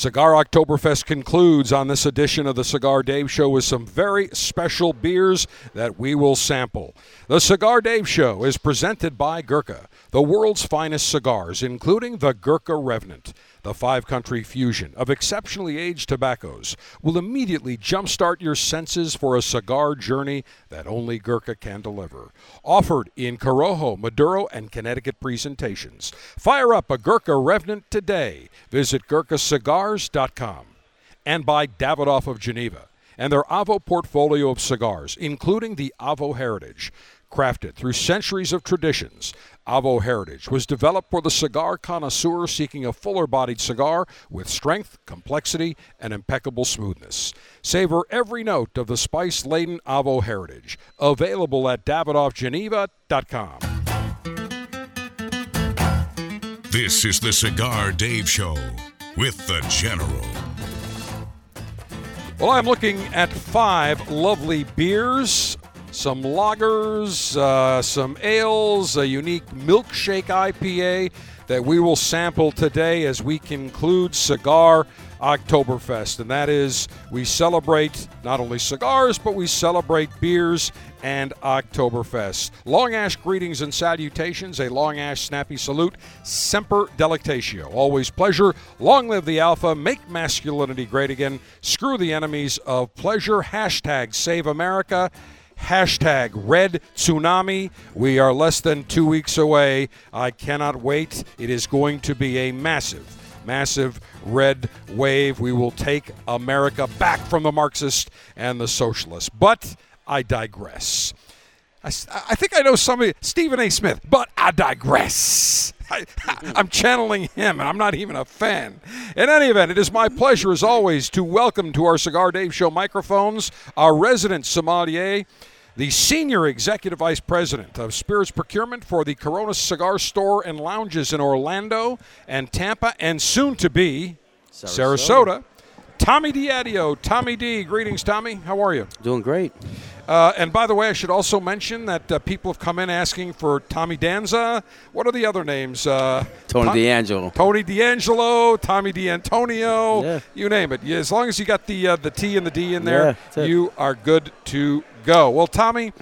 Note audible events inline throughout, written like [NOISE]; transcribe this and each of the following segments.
Cigar Oktoberfest concludes on this edition of the Cigar Dave Show with some very special beers that we will sample. The Cigar Dave Show is presented by Gurkha, the world's finest cigars, including the Gurkha Revenant. The five country fusion of exceptionally aged tobaccos will immediately jumpstart your senses for a cigar journey that only Gurkha can deliver. Offered in Corojo, Maduro, and Connecticut presentations. Fire up a Gurkha Revenant today. Visit GurkhaCigars.com. And by Davidoff of Geneva and their Avo portfolio of cigars, including the Avo Heritage. Crafted through centuries of traditions, Avo Heritage was developed for the cigar connoisseur seeking a fuller bodied cigar with strength, complexity, and impeccable smoothness. Savor every note of the spice laden Avo Heritage. Available at DavidoffGeneva.com. This is the Cigar Dave Show with the General. Well, I'm looking at five lovely beers some lagers, uh, some ales, a unique milkshake IPA that we will sample today as we conclude Cigar Oktoberfest. And that is, we celebrate not only cigars, but we celebrate beers and Oktoberfest. Long Ash greetings and salutations, a Long Ash snappy salute, semper delectatio. Always pleasure. Long live the alpha. Make masculinity great again. Screw the enemies of pleasure. Hashtag save America. Hashtag Red Tsunami. We are less than two weeks away. I cannot wait. It is going to be a massive, massive red wave. We will take America back from the Marxists and the socialists. But I digress. I, I think I know somebody, Stephen A. Smith, but I digress. I, am channeling him, and I'm not even a fan. In any event, it is my pleasure, as always, to welcome to our Cigar Dave Show microphones our resident sommelier, the Senior Executive Vice President of Spirits Procurement for the Corona Cigar Store and Lounges in Orlando and Tampa, and soon to be Sarasota. Sarasota. Tommy Diadio. Tommy D. Greetings, Tommy. How are you? Doing great. Uh, and by the way, I should also mention that uh, people have come in asking for Tommy Danza. What are the other names? Uh, Tony Tom- D'Angelo. Tony D'Angelo, Tommy D'Antonio, yeah. you name it. As long as you got the uh, the T and the D in there, yeah, you are good to go. Well, Tommy,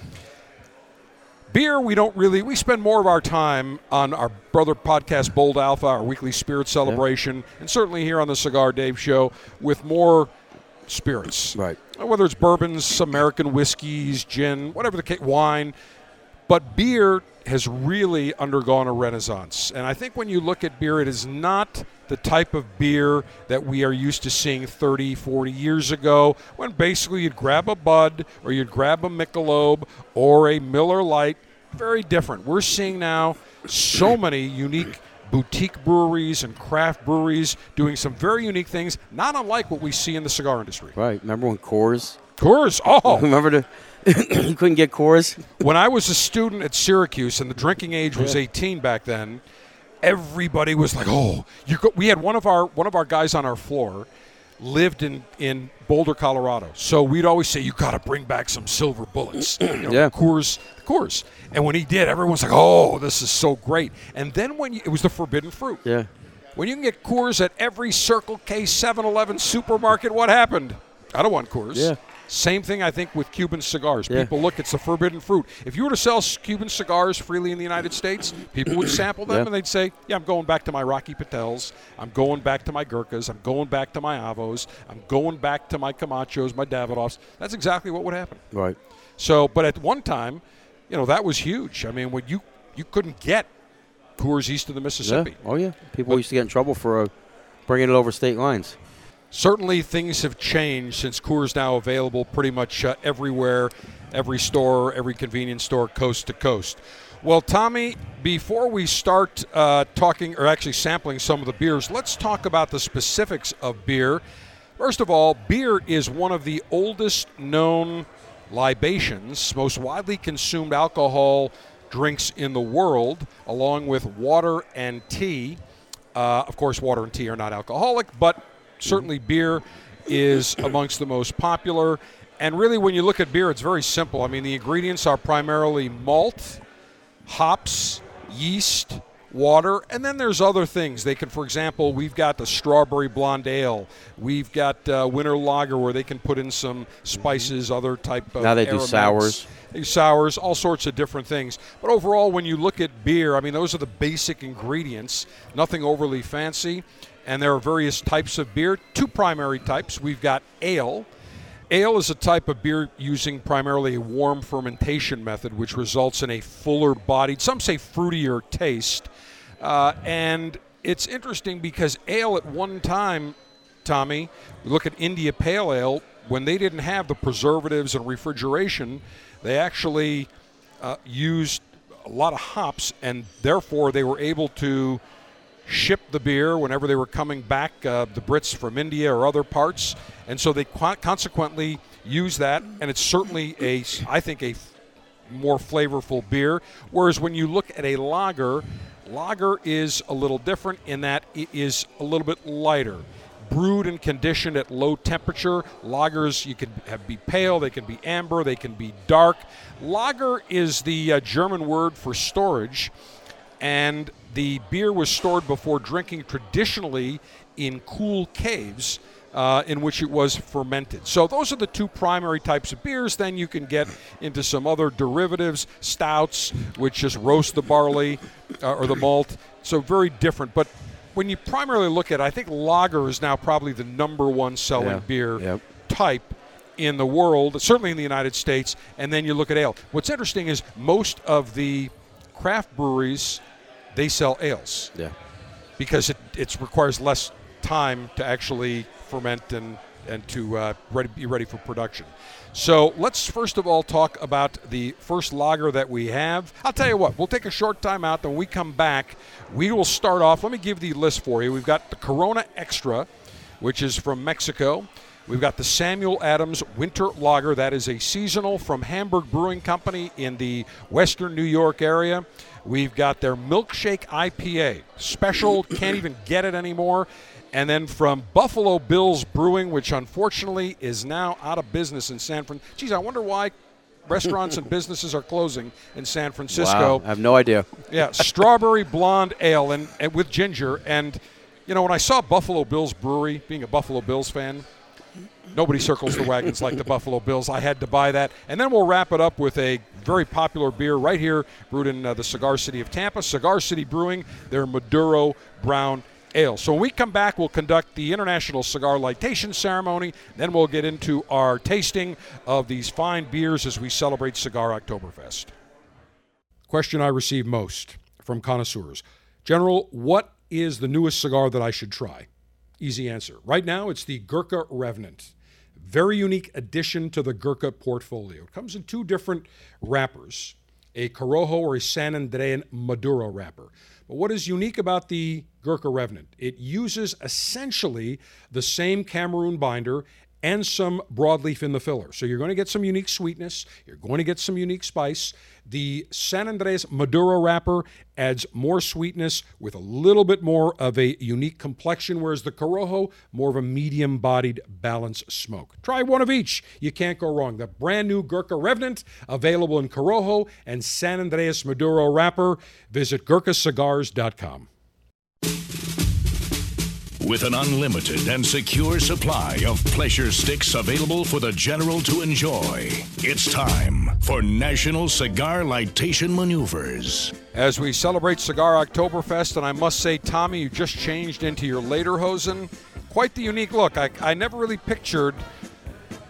beer we don't really we spend more of our time on our brother podcast bold alpha our weekly spirit celebration yeah. and certainly here on the cigar dave show with more spirits right uh, whether it's bourbons american whiskeys gin whatever the case wine but beer has really undergone a renaissance. And I think when you look at beer, it is not the type of beer that we are used to seeing 30, 40 years ago, when basically you'd grab a Bud or you'd grab a Michelob or a Miller Lite. Very different. We're seeing now so many unique boutique breweries and craft breweries doing some very unique things, not unlike what we see in the cigar industry. Right. Remember when Coors? Coors. Oh, [LAUGHS] remember the [COUGHS] you couldn't get Coors? When I was a student at Syracuse and the drinking age was yeah. 18 back then, everybody was like, "Oh, you go, we had one of our one of our guys on our floor lived in in Boulder, Colorado. So we'd always say you got to bring back some silver bullets. [COUGHS] You know, yeah. Coors, Coors. And when he did, everyone's like, "Oh, this is so great." And then when you, it was the forbidden fruit. Yeah. When you can get Coors at every Circle K 7-Eleven supermarket, what happened? I don't want Coors. Yeah. Same thing, I think, with Cuban cigars. Yeah. People look, it's the forbidden fruit. If you were to sell Cuban cigars freely in the United States, people would sample them yeah. and they'd say, Yeah, I'm going back to my Rocky Patels. I'm going back to my Gurkhas. I'm going back to my Avos. I'm going back to my Camachos, my Davidoffs. That's exactly what would happen. Right. So, but at one time, you know, that was huge. I mean, when you, you couldn't get Coors east of the Mississippi. Yeah. Oh, yeah. People but, used to get in trouble for uh, bringing it over state lines certainly things have changed since Coors now available pretty much uh, everywhere, every store, every convenience store, coast to coast. Well, Tommy, before we start uh, talking or actually sampling some of the beers, let's talk about the specifics of beer. First of all, beer is one of the oldest known libations, most widely consumed alcohol drinks in the world, along with water and tea. Uh, of course, water and tea are not alcoholic, but certainly beer is amongst the most popular. And really, when you look at beer, it's very simple. I mean, the ingredients are primarily malt, hops, yeast, water, and then there's other things. They can, for example, we've got the strawberry blonde ale. We've got uh, winter lager where they can put in some spices, other type of. Now they do sours. They do sours, all sorts of different things. But overall, when you look at beer, I mean, those are the basic ingredients. Nothing overly fancy, and there are various types of beer. Two primary types. We've got ale. Ale is a type of beer using primarily a warm fermentation method, which results in a fuller bodied, some say fruitier taste. Uh, and it's interesting because ale at one time, Tommy, look at India Pale Ale, when they didn't have the preservatives and refrigeration, they actually uh, used a lot of hops, and therefore they were able to ship the beer whenever they were coming back, uh, the Brits from India or other parts, and so they qu- consequently use that, and it's certainly a, I think, a f- more flavorful beer. Whereas when you look at a lager, lager is a little different in that it is a little bit lighter. Brewed and conditioned at low temperature. Lagers, you can have be pale, they can be amber, they can be dark. Lager is the uh, German word for storage and the beer was stored before drinking traditionally in cool caves uh, in which it was fermented. So those are the two primary types of beers. Then you can get into some other derivatives, stouts, which just roast the barley uh, or the malt. So very different. But when you primarily look at, it, I think lager is now probably the number one selling Yeah. beer Yep. type in the world, certainly in the United States, and then you look at ale. What's interesting is most of the craft breweries they sell ales Yeah. because it it requires less time to actually ferment and and to uh, ready, be ready for production. So let's first of all talk about the first lager that we have. I'll tell you what, we'll take a short time out. Then when we come back, we will start off. Let me give the list for you. We've got the Corona Extra, which is from Mexico. We've got the Samuel Adams Winter Lager. That is a seasonal from Hamburg Brewing Company in the western New York area. We've got their Milkshake IPA. Special, can't even get it anymore. And then from Buffalo Bills Brewing, which unfortunately is now out of business in San Francisco. Geez, I wonder why restaurants and [LAUGHS] businesses are closing in San Francisco. Wow. I have no idea. [LAUGHS] Yeah, strawberry blonde ale and, and with ginger. And you know, when I saw Buffalo Bills Brewery, being a Buffalo Bills fan, nobody circles the wagons like the Buffalo Bills. I had to buy that, and then we'll wrap it up with a very popular beer right here, brewed in uh, the cigar city of Tampa, Cigar City Brewing. Their Maduro Brown Ale. So when we come back, we'll conduct the International Cigar Lightation Ceremony. Then we'll get into our tasting of these fine beers as we celebrate Cigar Oktoberfest. Question I receive most from connoisseurs General, what is the newest cigar that I should try? Easy answer. Right now, it's the Gurkha Revenant. Very unique addition to the Gurkha portfolio. It comes in two different wrappers a Corojo or a San Andrean Maduro wrapper. But what is unique about the Gurkha Revenant? It uses essentially the same Cameroon binder and some broadleaf in the filler. So you're going to get some unique sweetness, you're going to get some unique spice. The San Andres Maduro wrapper adds more sweetness with a little bit more of a unique complexion, whereas the Corojo, more of a medium bodied balanced smoke. Try one of each. You can't go wrong. The brand new Gurkha Revenant, available in Corojo and San Andres Maduro wrapper. Visit GurkhaCigars.com. With an unlimited and secure supply of pleasure sticks available for the general to enjoy, it's time for National Cigar Lightation Maneuvers. As we celebrate Cigar Oktoberfest, and I must say, Tommy, you just changed into your Lederhosen. Quite the unique look. I, I never really pictured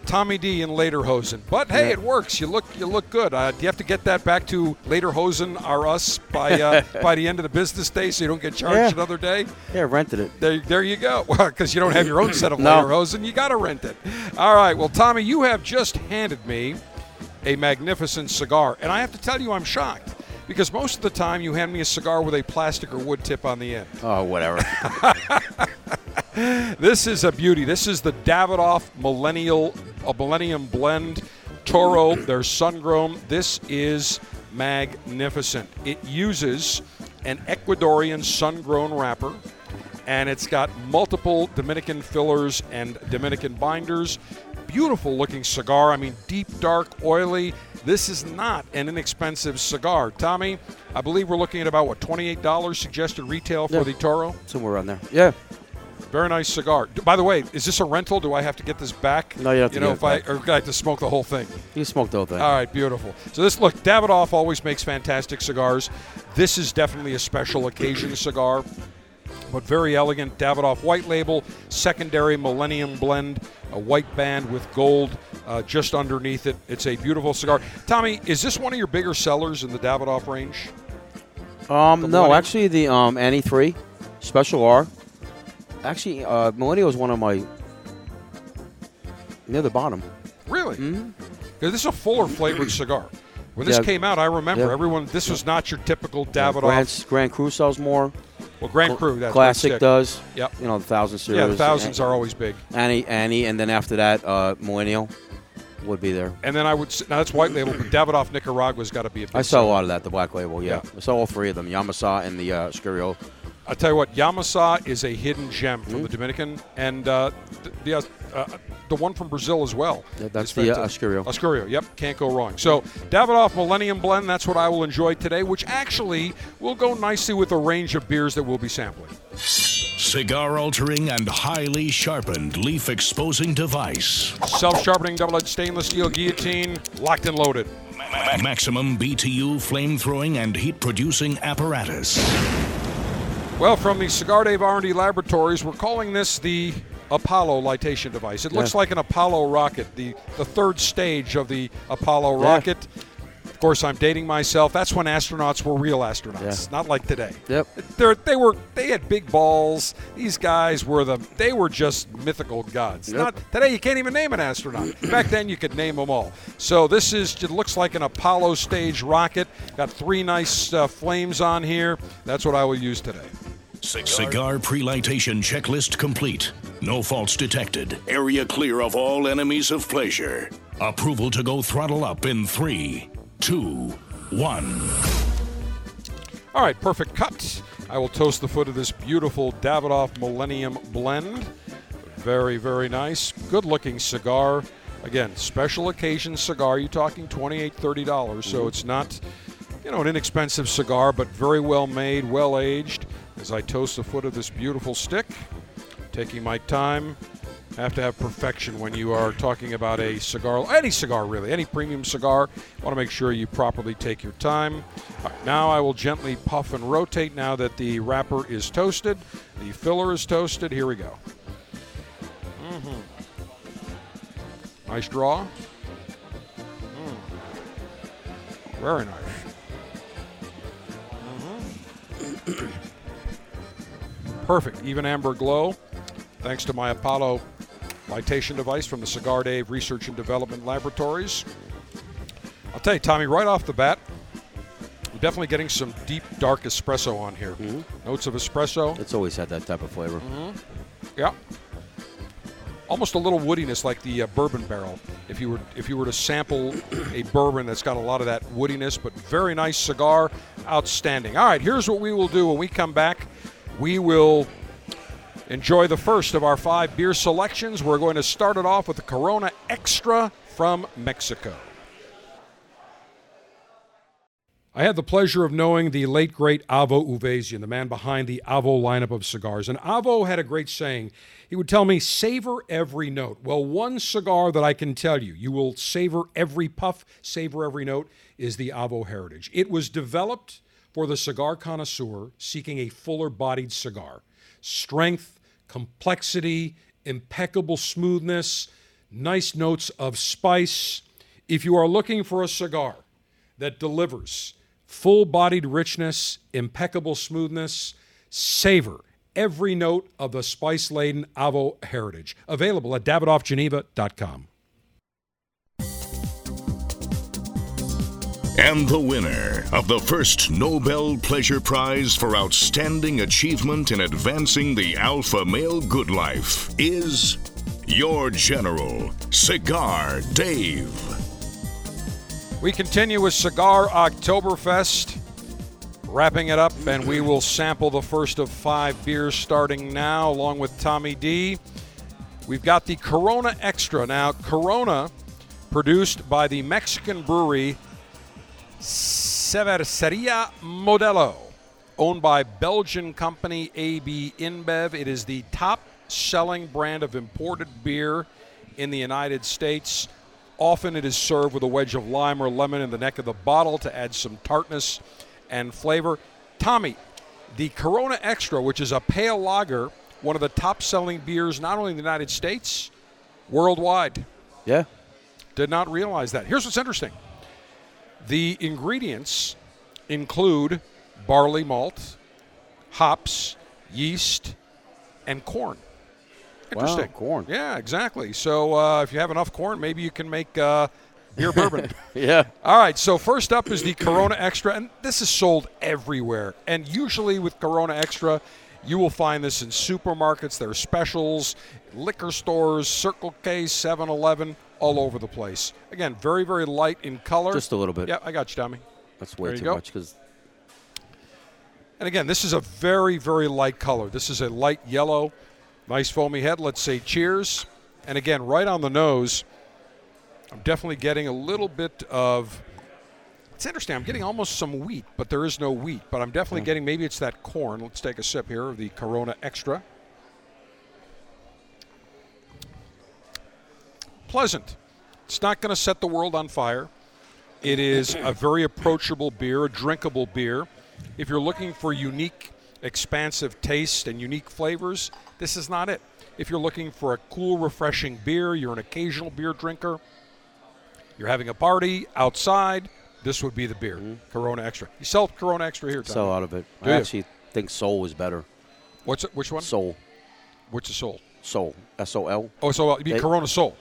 Tommy D in Lederhosen, but hey, it works. You look you look good. Uh, do you have to get that back to Lederhosen are us by uh, [LAUGHS] by the end of the business day, so you don't get charged Yeah. another day? Yeah, rented it. There, there you go. [LAUGHS] Because you don't have your own set of [CLEARS THROAT] No. Lederhosen, you got to rent it. All right. Well, Tommy, you have just handed me a magnificent cigar, and I have to tell you, I'm shocked because most of the time you hand me a cigar with a plastic or wood tip on the end. Oh, whatever. [LAUGHS] This is a beauty. This is the Davidoff Millennial, a Millennium Blend Toro. They're sun-grown. This is magnificent. It uses an Ecuadorian sun-grown wrapper, and it's got multiple Dominican fillers and Dominican binders. Beautiful looking cigar. I mean, deep, dark, oily. This is not an inexpensive cigar. Tommy, I believe we're looking at about what $28 suggested retail for Yeah. the Toro. Somewhere around there. Yeah. Very nice cigar. By the way, is this a rental? Do I have to get this back? No, you have to You know, get if it I or I have to smoke the whole thing. You smoked the whole thing. All right, beautiful. So this look, Davidoff always makes fantastic cigars. This is definitely a special occasion cigar, but very elegant. Davidoff white label, secondary Millennium blend, a white band with gold uh, just underneath it. It's a beautiful cigar. Tommy, is this one of your bigger sellers in the Davidoff range? Um, The no, Millennium? actually, the um, Annie 3 Special R. Actually, uh, Millennial is one of my. Near the bottom. Really? Mm-hmm. This is a fuller flavored cigar. When this Yeah. came out, I remember Yeah. everyone. This was not your typical Davidoff. Grand, Grand Cru sells more. well, Grand Cru, that's Classic does. Yep. You know, the Thousand Series. Yeah, the thousands are always big. Annie, Annie, and then after that, uh, Millennial would be there. And then I would now that's white label, but Davidoff Nicaragua's got to be a big. I saw a lot of that, the Black Label, yeah. Yeah. I saw all three of them, Yamasa and the uh, Scurio. I tell you what, Yamasa is a hidden gem from the Dominican, and uh, the uh, uh, the one from Brazil as well. Yeah, that's is the, uh, fantastic. Oscurio. Oscurio, yep, can't go wrong. So Davidoff Millennium Blend, that's what I will enjoy today, which actually will go nicely with a range of beers that we'll be sampling. Cigar altering and highly sharpened leaf exposing device. Self-sharpening double-edged stainless steel guillotine, locked and loaded. Maximum BTU flame throwing and heat producing apparatus. Well, from the Cigar Dave R&D Laboratories, we're calling this the Apollo lightation device. It looks like an Apollo rocket, the, the third stage of the Apollo Yeah. rocket. Of course, I'm dating myself. That's when astronauts were real astronauts, Yeah. not like today. Yep. [LAUGHS] They're, they were they had big balls. These guys were the they were just mythical gods. Yep. Not today. You can't even name an astronaut. Back then, you could name them all. So this is it looks like an Apollo stage rocket. Got three nice uh, flames on here. That's what I will use today. Cigar pre-lightation checklist complete. No faults detected. Area clear of all enemies of pleasure. Approval to go throttle up in three, two, one. All right, perfect cut. I will toast the foot of this beautiful Davidoff Millennium Blend. Very, very nice. Good looking cigar. Again, special occasion cigar. You're talking $28, $30. So mm-hmm. it's not, you know, an inexpensive cigar, but very well made, well aged. As I toast the foot of this beautiful stick, taking my time. Have to have perfection when you are talking about a cigar, any cigar really, any premium cigar. Want to make sure you properly take your time. Right, now I will gently puff and rotate now that the wrapper is toasted, the filler is toasted. Here we go. Mhm. Nice draw. Mm. Very nice. Mhm. [CLEARS THROAT] Perfect. Even amber glow. Thanks to my Apollo lightation device from the Cigar Dave Research and Development Laboratories. I'll tell you, Tommy, right off the bat, we're definitely getting some deep, dark espresso on here. Notes of espresso. It's always had that type of flavor. Yeah. Almost a little woodiness like the uh, bourbon barrel. If you were if you were to sample a bourbon that's got a lot of that woodiness, but very nice cigar, outstanding. All right, here's what we will do when we come back. We will enjoy the first of our five beer selections. We're going to start it off with the Corona Extra from Mexico. I had the pleasure of knowing the late, great Avo Uvezian, the man behind the Avo lineup of cigars. And Avo had a great saying. He would tell me, savor every note. Well, one cigar that I can tell you, you will savor every puff, savor every note, is the Avo Heritage. It was developed for the cigar connoisseur seeking a fuller bodied cigar. Strength, complexity, impeccable smoothness, nice notes of spice. If you are looking for a cigar, that delivers full bodied richness, impeccable smoothness, savor every note of the spice laden Avo heritage. Available at davidoffgeneva.com. And the winner of the first Nobel Pleasure Prize for Outstanding Achievement in Advancing the Alpha Male Good Life is your General, Cigar Dave. We continue with Cigar Oktoberfest. wrapping it up, and we will sample the first of five beers starting now, along with Tommy D. We've got the Corona Extra. Now, Corona, produced by the Mexican brewery Cerveceria Modelo, owned by Belgian company AB InBev. It is the top selling brand of imported beer in the United States. Often it is served with a wedge of lime or lemon in the neck of the bottle to add some tartness and flavor. Tommy, the Corona Extra, which is a pale lager, one of the top selling beers not only in the United States, worldwide. Yeah. Did not realize that. Here's what's interesting the ingredients include barley malt, hops, yeast, and corn. Interesting. Wow, corn. Yeah, exactly. So uh, if you have enough corn, maybe you can make uh, beer bourbon. [LAUGHS] Yeah. All right, so first up is the Corona Extra, and this is sold everywhere. And usually with Corona Extra, you will find this in supermarkets, there are specials, liquor stores, Circle K, 7 Eleven, all over the place. Again, very, very light in color. Just a little bit. Yeah, I got you, Tommy. That's way too go. much because And again, this is a very, very light color. This is a light yellow, nice foamy head. Let's say cheers. And again, right on the nose, I'm definitely getting a little bit of. It's interesting. I'm getting almost some wheat, but there is no wheat. But I'm definitely hmm. getting maybe it's that corn. Let's take a sip here of the Corona Extra. Pleasant. It's not going to set the world on fire. It is a very approachable beer, a drinkable beer. If you're looking for unique, expansive taste and unique flavors, this is not it. If you're looking for a cool, refreshing beer, you're an occasional beer drinker, you're having a party outside, this would be the beer. Mm-hmm. Corona Extra. You sell Corona Extra here, Tom. sell out of it. Do I you? actually think Soul is better. What's it? Which one? Soul. Which is Soul? Soul. S O L. Oh, so you mean They- Corona Soul.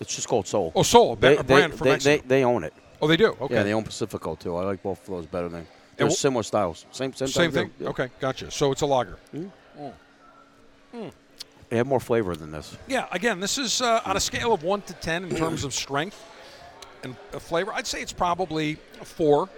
It's just called Soul. Oh, Soul, a, they, brand they, from they, Mexico. they, they own it. oh, they do. Okay. Yeah, they own Pacifico too. I like both of those better than. They're wh- similar styles. Same same, Same thing. Yeah. Okay, gotcha. So it's a lager. Hmm. Hmm. Hmm. They have more flavor than this. Yeah, again, this is uh, on a scale of 1 to 10 in terms of strength and uh, flavor. I'd say it's probably a 4,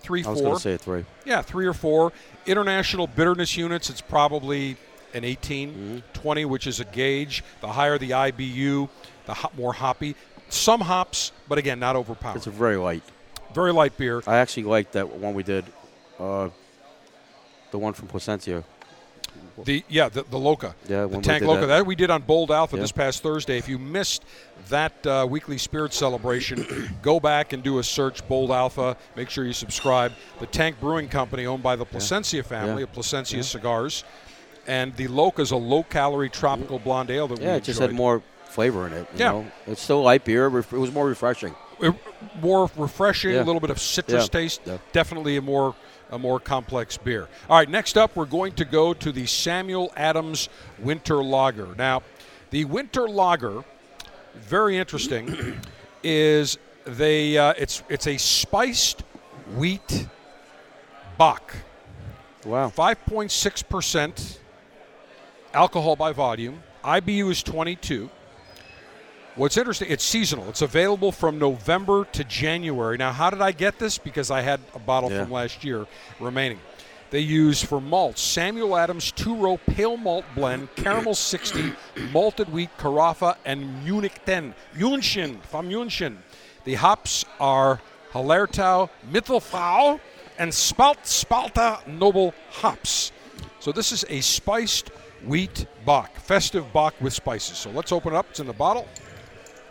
3, I was going to say a three. Yeah, 3 or 4. International bitterness units, it's probably an 18, 20, which is a gauge. The higher the IBU, the ho- more hoppy. Some hops, but again, not overpowering. It's a very light. Very light beer. I actually like that one we did. Uh, the one from Plasencia. The yeah, the, the Loca, Yeah, the Tank Loca. that. That we did on Bold Alpha Yeah. this past Thursday. If you missed that uh, weekly spirit celebration, [COUGHS] go back and do a search Bold Alpha. Make sure you subscribe. The Tank Brewing Company, owned by the Plasencia family Yeah. of Plasencia cigars, and the Loca is a low-calorie tropical blonde ale that Yeah, we it just had more flavor in it. You Yeah. know? It's still light beer. It was more refreshing. It- more refreshing, Yeah. a little bit of citrus Yeah. taste. Yeah. Definitely a more a more complex beer. All right, next up we're going to go to the Samuel Adams Winter Lager. Now, the Winter Lager, very interesting, [CLEARS THROAT] is they uh, it's it's a spiced wheat Bock, Wow. five point six percent alcohol by volume. IBU is twenty two. What's interesting, it's seasonal. It's available from November to January. Now, how did I get this? Because I had a bottle Yeah. from last year remaining. They use for malts Samuel Adams two row pale malt blend, [CLEARS THROAT] caramel 60, malted wheat, carafa, and Munich 10. München, from München. The hops are Hallertau, Mittelfrau, and Spalt Spalter Noble hops. So this is a spiced wheat Bock, festive Bock with spices. So let's open it up. It's in the bottle.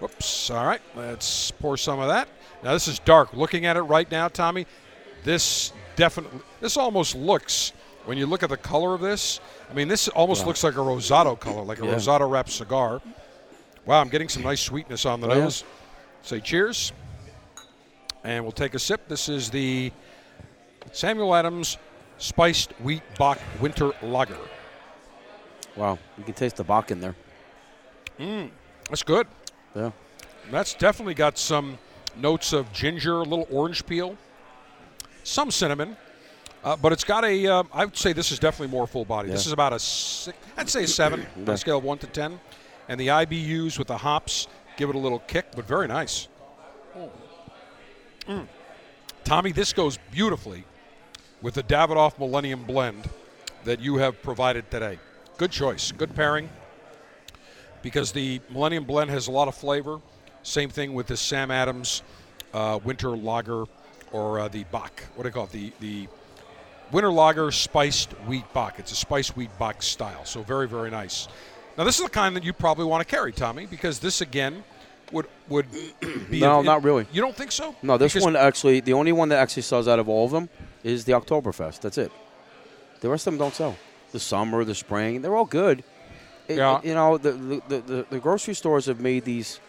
Whoops. All right. Let's pour some of that. Now this is dark. Looking at it right now, Tommy, this definitely this almost looks when you look at the color of this. I mean, this almost looks like a rosado color, like a Yeah. rosado wrapped cigar. Wow, I'm getting some nice sweetness on the Oh, yeah. nose. Say cheers. And we'll take a sip. This is the Samuel Adams Spiced Wheat Bock Winter Lager. Wow. You can taste the Bock in there. Mmm, that's good. Yeah. That's definitely got some notes of ginger, a little orange peel, some cinnamon, uh, but it's got a. Uh, I would say this is definitely more full body. This is about a six. I'd say a seven [CLEARS THROAT] on Yeah. a scale of one to ten, and the IBUs with the hops give it a little kick, but very nice. Mm. Tommy, this goes beautifully with the Davidoff Millennium Blend that you have provided today. Good choice, good pairing. Because the Millennium Blend has a lot of flavor. Same thing with the Sam Adams uh, Winter Lager or uh, the Bock. What do you call it? The the Winter Lager spiced wheat Bock. It's a spiced wheat Bock style. So very very nice. Now this is the kind that you probably want to carry, Tommy, because this again would would [CLEARS THROAT] be. No, not really. You don't think so? No, this Because- one actually, the only one that actually sells out of all of them is the Oktoberfest. That's it. The rest of them don't sell. The summer, the spring, they're all good. It- Yeah. you know, the, the, the, the, the grocery stores have made these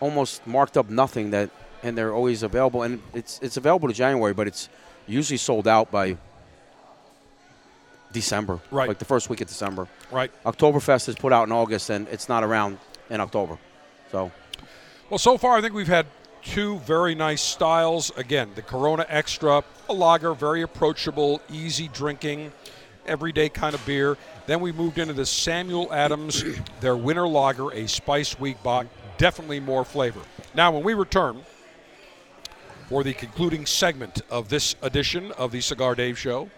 almost marked up nothing that, and they're always available. And it's it's available to January, but it's usually sold out by December. Right. Like the first week of December. Right. Oktoberfest is put out in August, and it's not around in October. So Well, so far I think we've had two very nice styles. Again, the Corona Extra, a lager, very approachable, easy drinking, everyday kind of beer. Then we moved into the Samuel Adams, [CLEARS THROAT] their winter lager, a spice wheat Bock, definitely more flavor. Now, when we return for the concluding segment of this edition of the Cigar Dave Show,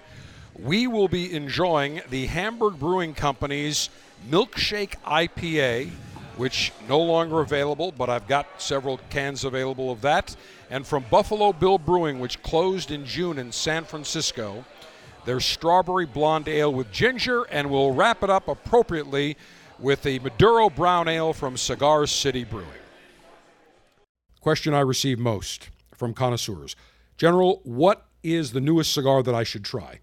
we will be enjoying the Hamburg Brewing Company's Milkshake IPA, which no longer available, but I've got several cans available of that. And from Buffalo Bill Brewing, which closed in June in San Francisco, their Strawberry Blonde Ale with ginger, and we'll wrap it up appropriately with the Maduro Brown Ale from Cigar City Brewing. Question I receive most from connoisseurs General, what is the newest cigar that I should try?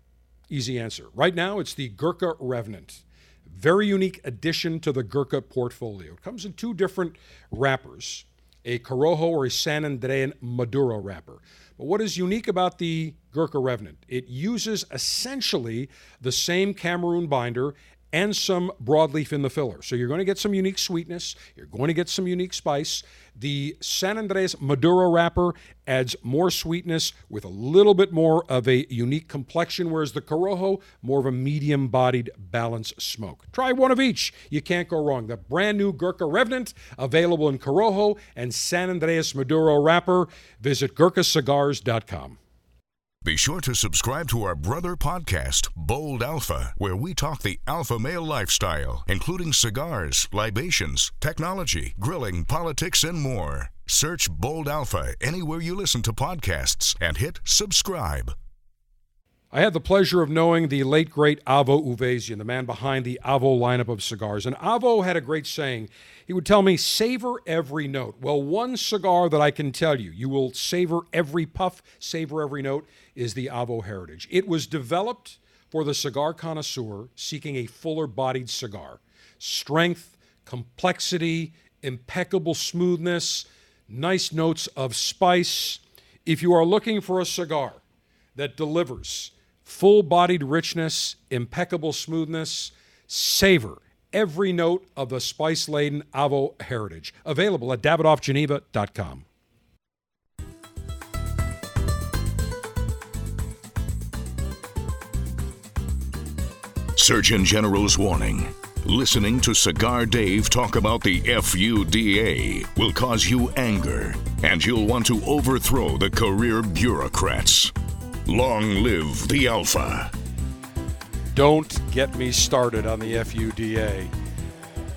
Easy answer. Right now, it's the Gurkha Revenant. Very unique addition to the Gurkha portfolio. It comes in two different wrappers a Corojo or a San Andrean Maduro wrapper. But what is unique about the Gurkha Revenant? It uses essentially the same Cameroon binder and some broadleaf in the filler. So you're going to get some unique sweetness, you're going to get some unique spice. The San Andres Maduro wrapper adds more sweetness with a little bit more of a unique complexion, whereas the Corojo, more of a medium bodied, balanced smoke. Try one of each. You can't go wrong. The brand new Gurkha Revenant, available in Corojo and San Andres Maduro wrapper. Visit GurkhaCigars.com. Be sure to subscribe to our brother podcast, Bold Alpha, where we talk the alpha male lifestyle, including cigars, libations, technology, grilling, politics, and more. Search Bold Alpha anywhere you listen to podcasts and hit subscribe. I had the pleasure of knowing the late, great Avo Uvezian, the man behind the Avo lineup of cigars. And Avo had a great saying. He would tell me, savor every note. Well, one cigar that I can tell you, you will savor every puff, savor every note, is the Avo Heritage. It was developed for the cigar connoisseur seeking a fuller bodied cigar. Strength, complexity, impeccable smoothness, nice notes of spice. If you are looking for a cigar, that delivers full bodied richness, impeccable smoothness, savor every note of the spice laden Avo heritage. Available at davidoffgeneva.com. Surgeon General's warning. Listening to Cigar Dave talk about the FUDA will cause you anger, and you'll want to overthrow the career bureaucrats. Long live the Alpha. Don't get me started on the FUDA.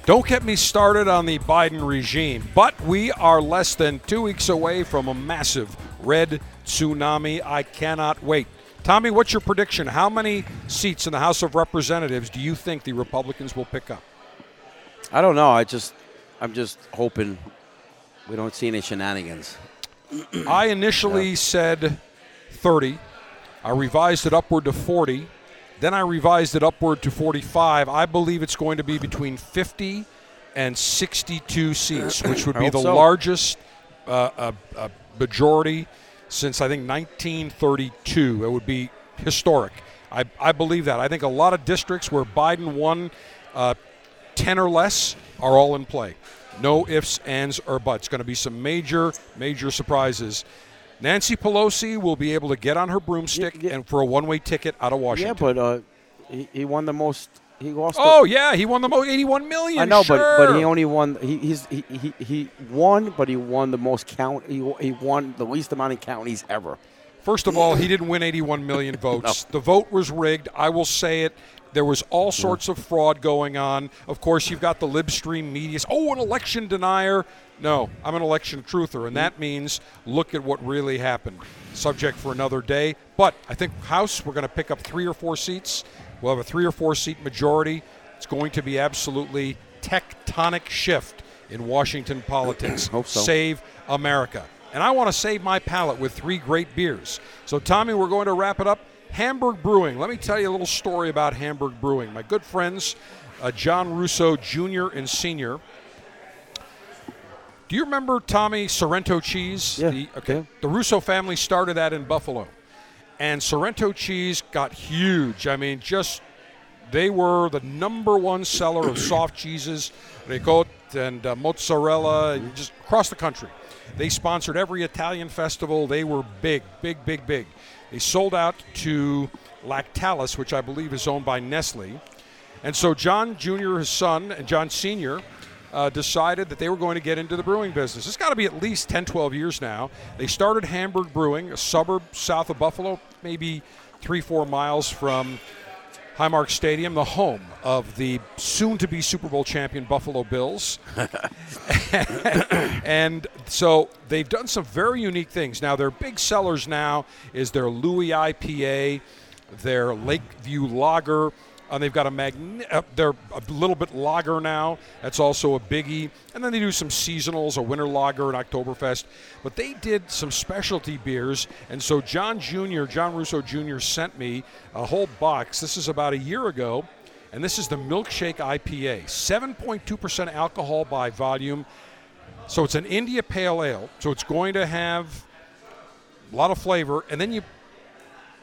Don't get me started on the Biden regime. But we are less than two weeks away from a massive red tsunami. I cannot wait. Tommy, what's your prediction? How many seats in the House of Representatives do you think the Republicans will pick up? I don't know. I just, I'm just hoping we don't see any shenanigans. [CLEARS THROAT] I initially said 30. I revised it upward to 40. Then I revised it upward to 45. I believe it's going to be between 50 and 62 seats, which would be the so. largest uh, uh, uh, majority since I think 1932. It would be historic. I, I believe that. I think a lot of districts where Biden won uh, 10 or less are all in play. No ifs, ands, or buts. Going to be some major, major surprises. Nancy Pelosi will be able to get on her broomstick Yeah, yeah. and for a one-way ticket out of Washington. Yeah, but uh, he, he won the most. He lost. the- oh yeah, he won the most, 81 million. I know, sure. but but he only won. He he's, he, he he won, but he won the most count. He, he won the least amount of counties ever. First of all, he didn't win 81 million [LAUGHS] votes. The vote was rigged. I will say it. There was all sorts of fraud going on. Of course, you've got the libstream media. Oh, an election denier. No, I'm an election truther, and that means look at what really happened. Subject for another day. But I think House, we're going to pick up three or four seats. We'll have a three or four seat majority. It's going to be absolutely tectonic shift in Washington [CLEARS THROAT] politics. Hope so. Save America. And I want to save my palate with three great beers. So, Tommy, we're going to wrap it up. Hamburg Brewing. Let me tell you a little story about Hamburg Brewing. My good friends, uh, John Russo Jr. and Sr. Do you remember Tommy Sorrento cheese? Yeah, The, okay. yeah. The Russo family started that in Buffalo, and Sorrento cheese got huge. I mean, just they were the number one seller of soft cheeses, ricotta and uh, mozzarella, just across the country. They sponsored every Italian festival. They were big, big, big, big. They sold out to Lactalis, which I believe is owned by Nestle. And so John Jr., his son, and John Sr. Uh, decided that they were going to get into the brewing business. It's got to be at least 10, 12 years now. They started Hamburg Brewing, a suburb south of Buffalo, maybe three, four miles from Highmark Stadium, the home of the soon to be Super Bowl champion Buffalo Bills. [LAUGHS] and so they've done some very unique things. Now, their big sellers now is their Louis IPA, their Lakeview Lager. Uh, they've got a magn- uh, they're a little bit lager now. That's also a biggie. And then they do some seasonals, a winter lager, an Oktoberfest. But they did some specialty beers. And so John Jr., John Russo Jr. sent me a whole box. This is about a year ago. And this is the Milkshake IPA. 7.2% alcohol by volume. So it's an India Pale Ale. So it's going to have a lot of flavor. And then you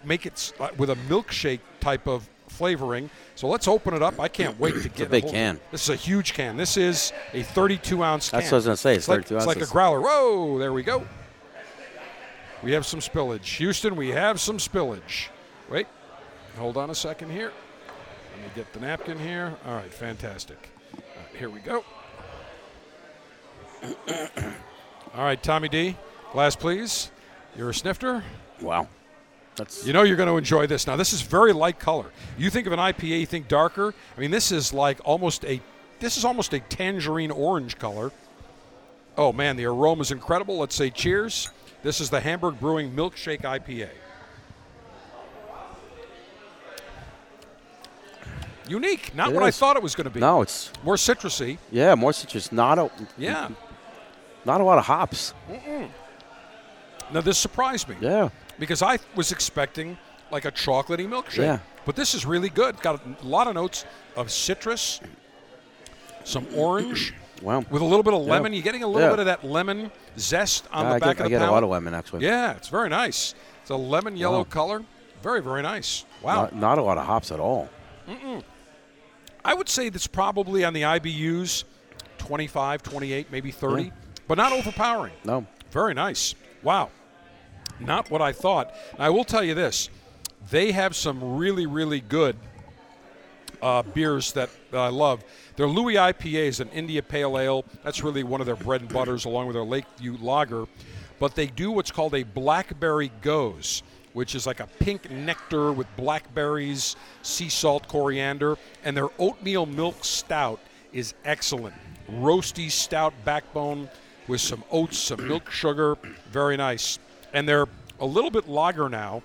make it uh, with a milkshake type of flavoring. So let's open it up. I can't wait to get a big hold- can. This is a huge can. This is a 32 ounce can. That's what I was gonna say, it's like, 32 It's like a growler. Whoa, there we go. We have some spillage. Houston, we have some spillage. Wait, hold on a second here. Let me get the napkin here. All right, fantastic. All right, here we go. [COUGHS] All right, Tommy D, glass please. You're a snifter. Wow. That's You know you're going to enjoy this. Now, this is very light color. You think of an IPA, you think darker. I mean, this is like almost a this is almost a tangerine orange color. Oh man, the aroma is incredible. Let's say cheers. This is the Hamburg Brewing Milkshake IPA. Unique, not It what I thought it was going to be. no, it's More citrusy. yeah, more citrus. Not a Yeah. not a lot of hops. Now this surprised me. Yeah. Because I was expecting like a chocolatey milkshake. Yeah. But this is really good. Got a lot of notes of citrus, some orange, [CLEARS THROAT] Wow. with a little bit of Yeah. lemon. You're getting a little Yeah. bit of that lemon zest on Yeah, the I back get, I of the get a lot of lemon actually. Yeah, it's very nice. It's a lemon yellow Wow. color. Very, very nice. Wow. Not, not a lot of hops at all. I would say that's probably on the IBUs 25, 28, maybe 30, Yeah. but not overpowering. No. Very nice. Wow. Not what I thought. I will tell you this they have some really, really good uh, beers that, that I love. Their Louis IPA is an India Pale Ale. That's really one of their bread and butters, along with their Lakeview Lager. But they do what's called a Blackberry Gose, which is like a pink nectar with blackberries, sea salt, coriander. And their oatmeal milk stout is excellent. Roasty stout backbone with some oats, some milk sugar. Very nice. And they're a little bit lager now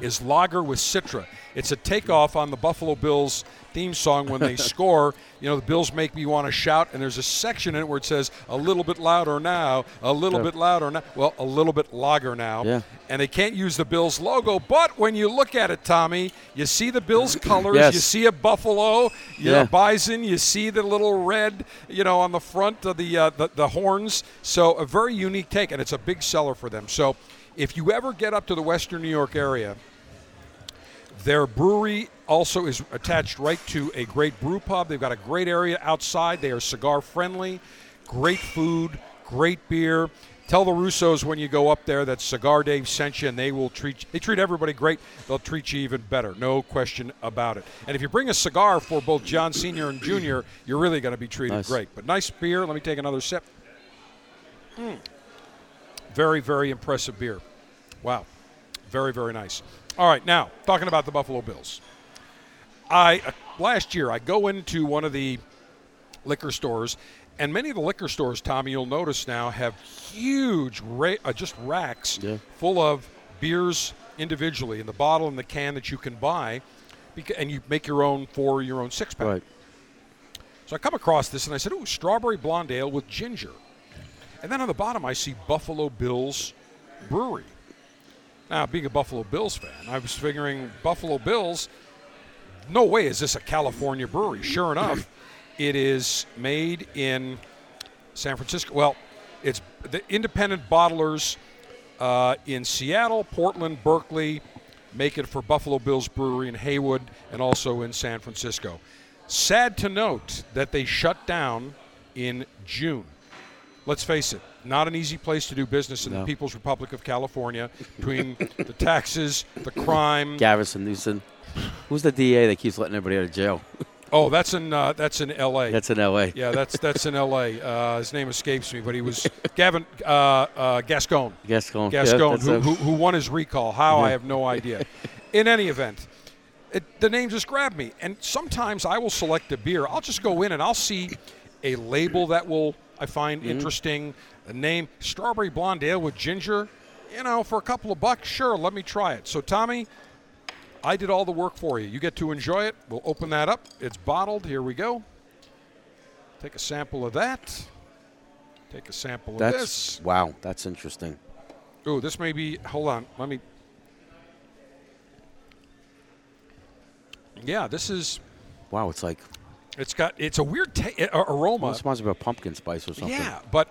is Lager with Citra. It's a takeoff on the Buffalo Bills theme song when they [LAUGHS] score. You know, the Bills make me want to shout, and there's a section in it where it says, a little bit louder now, a little bit louder now. Well, a little bit lager now. Yeah. And they can't use the Bills logo, but when you look at it, Tommy, you see the Bills [LAUGHS] colors, Yes. you see a buffalo, you Yeah. know, bison, you see the little red, you know, on the front of the, uh, the the horns. So a very unique take, and it's a big seller for them. So if you ever get up to the Western New York area, their brewery also is attached right to a great brew pub. They've got a great area outside. They are cigar friendly, great food, great beer. Tell the Russos when you go up there that Cigar Dave sent you, and they will treat they treat everybody great. They'll treat you even better, no question about it. And if you bring a cigar for both John Senior and Junior, you're really going to be treated Nice. great. But nice beer. Let me take another sip. Mm. Very, very impressive beer. Wow. Very, very nice. All right, now talking about the Buffalo Bills. I uh, last year I go into one of the liquor stores, and many of the liquor stores, Tommy, you'll notice now have huge ra- uh, just racks Yeah. full of beers individually in the bottle and the can that you can buy, beca- and you make your own for your own six pack. Right. So I come across this and I said, "Ooh, strawberry blonde ale with ginger." And then on the bottom I see Buffalo Bills Brewery. Now, being a Buffalo Bills fan, I was figuring Buffalo Bills. No way is this a California brewery. Sure enough, it is made in San Francisco. Well, it's the independent bottlers uh, in Seattle, Portland, Berkeley make it for Buffalo Bills Brewery in Hayward and also in San Francisco. Sad to note that they shut down in June. Let's face it, not an easy place to do business in the People's Republic of California between the taxes, the crime. Gavison Newsom. Who's the DA that keeps letting everybody out of jail? [LAUGHS] Oh, that's in uh, that's in L.A. That's in L.A. yeah, that's that's in L.A. [LAUGHS] Uh, his name escapes me, but he was Gavin uh, uh, Gascon. Gascon. Gascon, Yeah, who, who, who won his recall. How I have no idea. [LAUGHS] In any event, it, the name just grabbed me, and sometimes I will select a beer. I'll just go in and I'll see a label that will I find Mm-hmm. interesting. A name, strawberry blonde ale with ginger. You know, for a couple of bucks, sure, let me try it. So, Tommy, I did all the work for you. You get to enjoy it. We'll open that up. It's bottled. Here we go. Take a sample of that. Take a sample of That's this. wow. That's interesting. Ooh, this may be. Hold on. Let me. Yeah, this is. Wow, it's like It's got. It's a weird ta- uh, aroma. almost reminds me of a pumpkin spice or something. Yeah, but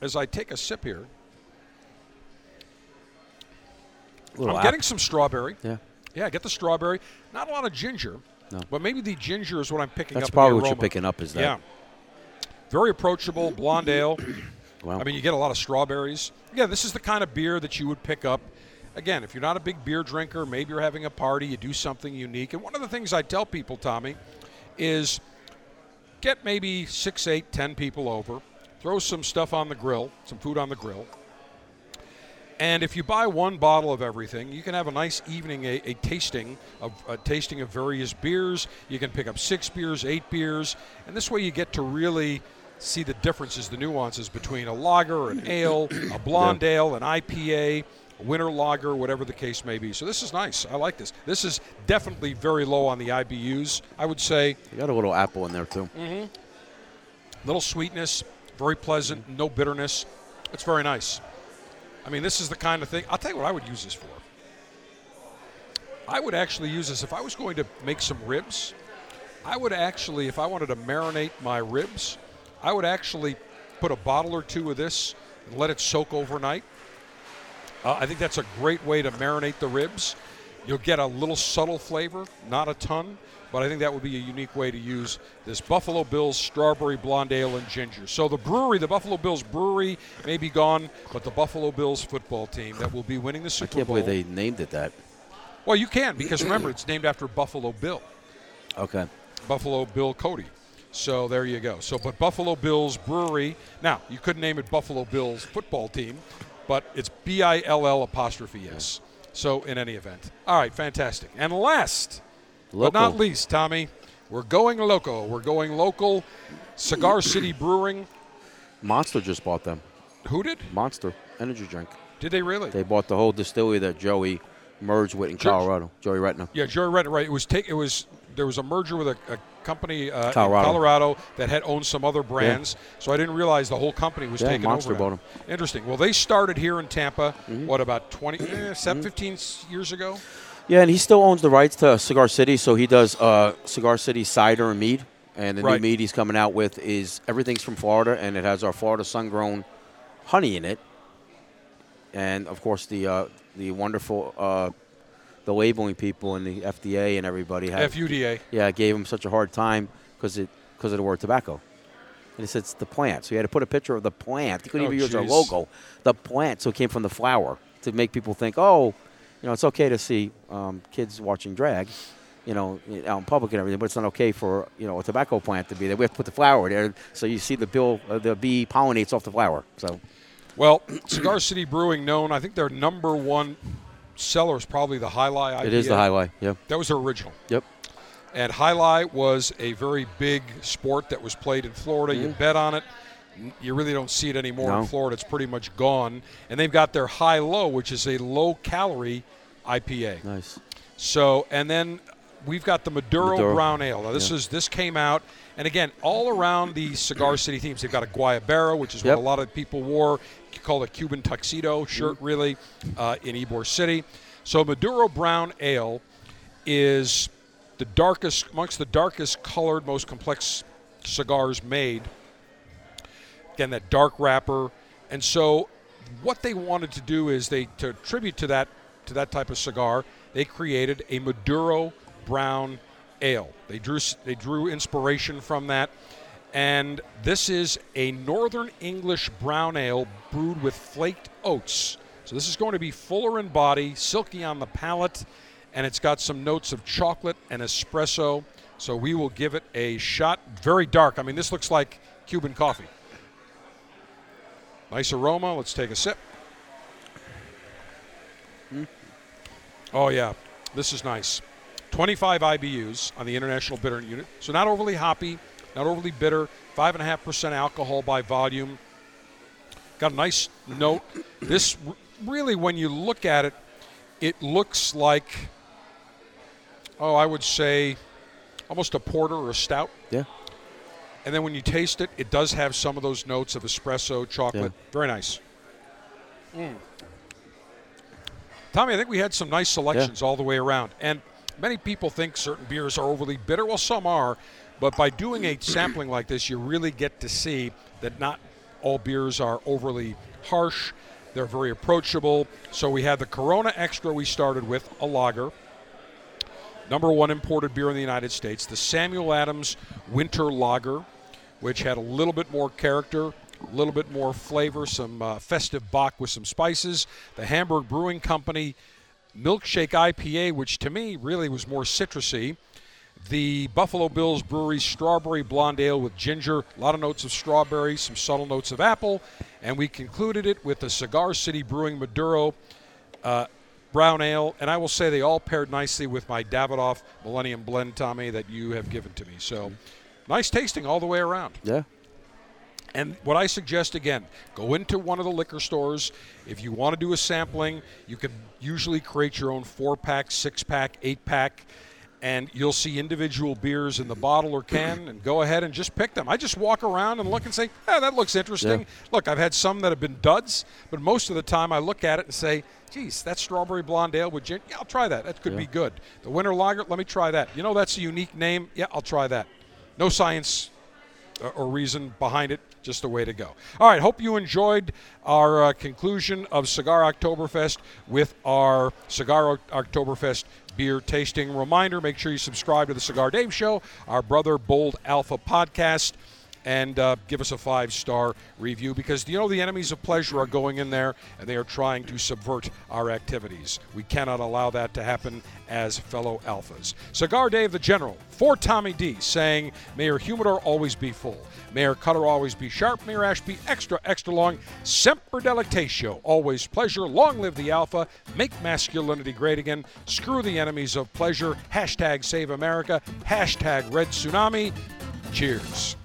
as I take a sip here, A I'm app- getting some strawberry. Yeah. Yeah, get the strawberry. Not a lot of ginger. No. But maybe the ginger is what I'm picking That's up. the probably what you're picking up. Is that? Yeah. Very approachable blonde [COUGHS] ale. Wow. I mean, you get a lot of strawberries. Yeah, this is the kind of beer that you would pick up. Again, if you're not a big beer drinker, maybe you're having a party, you do something unique. And one of the things I tell people, Tommy, is get maybe six, eight, ten people over, throw some stuff on the grill, some food on the grill. And if you buy one bottle of everything, you can have a nice evening, a, a tasting of a tasting of various beers. You can pick up six beers, eight beers, and this way you get to really see the differences, the nuances between a lager, an ale, a [COUGHS] blonde ale, an IPA, winter lager, whatever the case may be. So this is nice. I like this. This is definitely very low on the IBUs. I would say You got a little apple in there too. Mm-hmm. little sweetness, very pleasant, no bitterness. It's very nice. I mean, this is the kind of thing. I'll tell you what I would use this for. I would actually use this if I was going to make some ribs. I would actually, if I wanted to marinate my ribs, I would actually put a bottle or two of this and let it soak overnight. Uh, I think that's a great way to marinate the ribs. You'll get a little subtle flavor, not a ton, but I think that would be a unique way to use this Buffalo Bills strawberry blonde ale and ginger. So the brewery, the Buffalo Bills brewery, may be gone, but the Buffalo Bills football team that will be winning the Super I can't Bowl. believe they named it that. well, you can because remember it's named after Buffalo Bill. Okay. Buffalo Bill Cody. So there you go. So, but Buffalo Bills Brewery. Now, you couldn't name it Buffalo Bills football team, but it's B I L L apostrophe S. So, in any event. All right, fantastic. And last but not least, Tommy, we're going loco. We're going local. Cigar [CLEARS THROAT] City Brewing. Monster just bought them. Who did? Monster energy drink. Did they really? They bought the whole distillery that Joey merged with in Colorado. Joey Redner. Yeah, Joey it right. It was take. It was there was a merger with a, a company uh, Colorado. in Colorado that had owned some other brands. So I didn't realize the whole company was Yeah, taken Monster over. bought Interesting. Well, they started here in Tampa. Mm-hmm. What about 20, eh, seven, 15 s- years ago? Yeah, and he still owns the rights to Cigar City, so he does uh, Cigar City cider and mead. And the Right. new mead he's coming out with is everything's from Florida, and it has our Florida sun-grown honey in it, and of course the uh, the wonderful uh, the labeling people and the FDA and everybody have FUDA. yeah gave him such a hard time because it because of the word tobacco. And he said it's the plant, so you had to put a picture of the plant. He couldn't Oh, even use our logo, the plant. So it came from the flower to make people think, oh, you know, it's okay to see um, kids watching drag, you know, out in public and everything, but it's not okay for you know a tobacco plant to be there. We have to put the flower there, so you see the bill, uh, the bee pollinates off the flower. So Well, [CLEARS THROAT] Cigar City Brewing, known, I think they're number one seller is probably the Jai Alai IPA. It is the highlight. Yep. That was their original. Yep. And Jai Alai was a very big sport that was played in Florida. You bet on it. You really don't see it anymore in Mm-hmm. Florida. It's pretty much gone. And they've got their Jai Low, which is a low calorie IPA. Nice. So, and then we've got the Maduro, Maduro. Brown Ale. Now, this Yeah. is this came out, and again, all around the Cigar City themes. They've got a Guayabera, which is Yep. what a lot of people wore, called a Cuban tuxedo shirt, really, uh, in Ybor City. So, Maduro Brown Ale is the darkest, amongst the darkest colored, most complex cigars made. Again, that dark wrapper, and so what they wanted to do is they to tribute to that to that type of cigar, they created a Maduro Brown Ale. They drew they drew inspiration from that, and this is a Northern English brown ale brewed with flaked oats. So this is going to be fuller in body, silky on the palate, and it's got some notes of chocolate and espresso. So we will give it a shot. Very dark. I mean, this looks like Cuban coffee. Nice aroma. Let's take a sip. Mm-hmm. Oh, yeah. This is nice. 25 IBUs on the International Bitter Unit. So not overly hoppy, not overly bitter. 5.5% alcohol by volume. Got a nice note. This really, when you look at it, it looks like, oh, I would say almost a porter or a stout. Yeah. And then when you taste it, it does have some of those notes of espresso, chocolate. Yeah. Very nice. Mm. Tommy, I think we had some nice selections all the way around. And many people think certain beers are overly bitter. Well, some are. But by doing a [CLEARS THROAT] sampling like this, you really get to see that not all beers are overly harsh. They're very approachable. So we had the Corona Extra we started with, a lager number one imported beer in the United States, the Samuel Adams Winter Lager, which had a little bit more character, a little bit more flavor, some uh, festive Bock with some spices. The Hamburg Brewing Company Milkshake IPA, which to me really was more citrusy. The Buffalo Bills Brewery Strawberry Blonde Ale with ginger, a lot of notes of strawberry, some subtle notes of apple, and we concluded it with the Cigar City Brewing Maduro uh, brown ale, and I will say they all paired nicely with my Davidoff Millennium Blend, Tommy, that you have given to me. So nice tasting all the way around. Yeah. And what I suggest again, go into one of the liquor stores. If you want to do a sampling, you can usually create your own four pack, six pack, eight pack, and you'll see individual beers in the bottle or can, and go ahead and just pick them. I just walk around and look and say, "Ah, that looks interesting." Yeah. Look, I've had some that have been duds, but most of the time I look at it and say, "Geez, that strawberry blonde ale with gin. Yeah, I'll try that. That could be good." The winter lager, let me try that. You know, that's a unique name. Yeah, I'll try that. No science uh, or reason behind it. Just the way to go. All right. Hope you enjoyed our uh, conclusion of Cigar Oktoberfest with our Cigar Oktoberfest beer tasting. Reminder: Make sure you subscribe to the Cigar Dave Show, our brother Bold Alpha podcast, and uh, give us a five-star review because you know the enemies of pleasure are going in there and they are trying to subvert our activities. We cannot allow that to happen as fellow alphas. Cigar Dave the General for Tommy D saying, May your humidor always be full. May your cutter always be sharp. May your ash be extra, extra long. Semper delectatio. Always pleasure. Long live the alpha. Make masculinity great again. Screw the enemies of pleasure. Hashtag save America. Hashtag red tsunami. Cheers.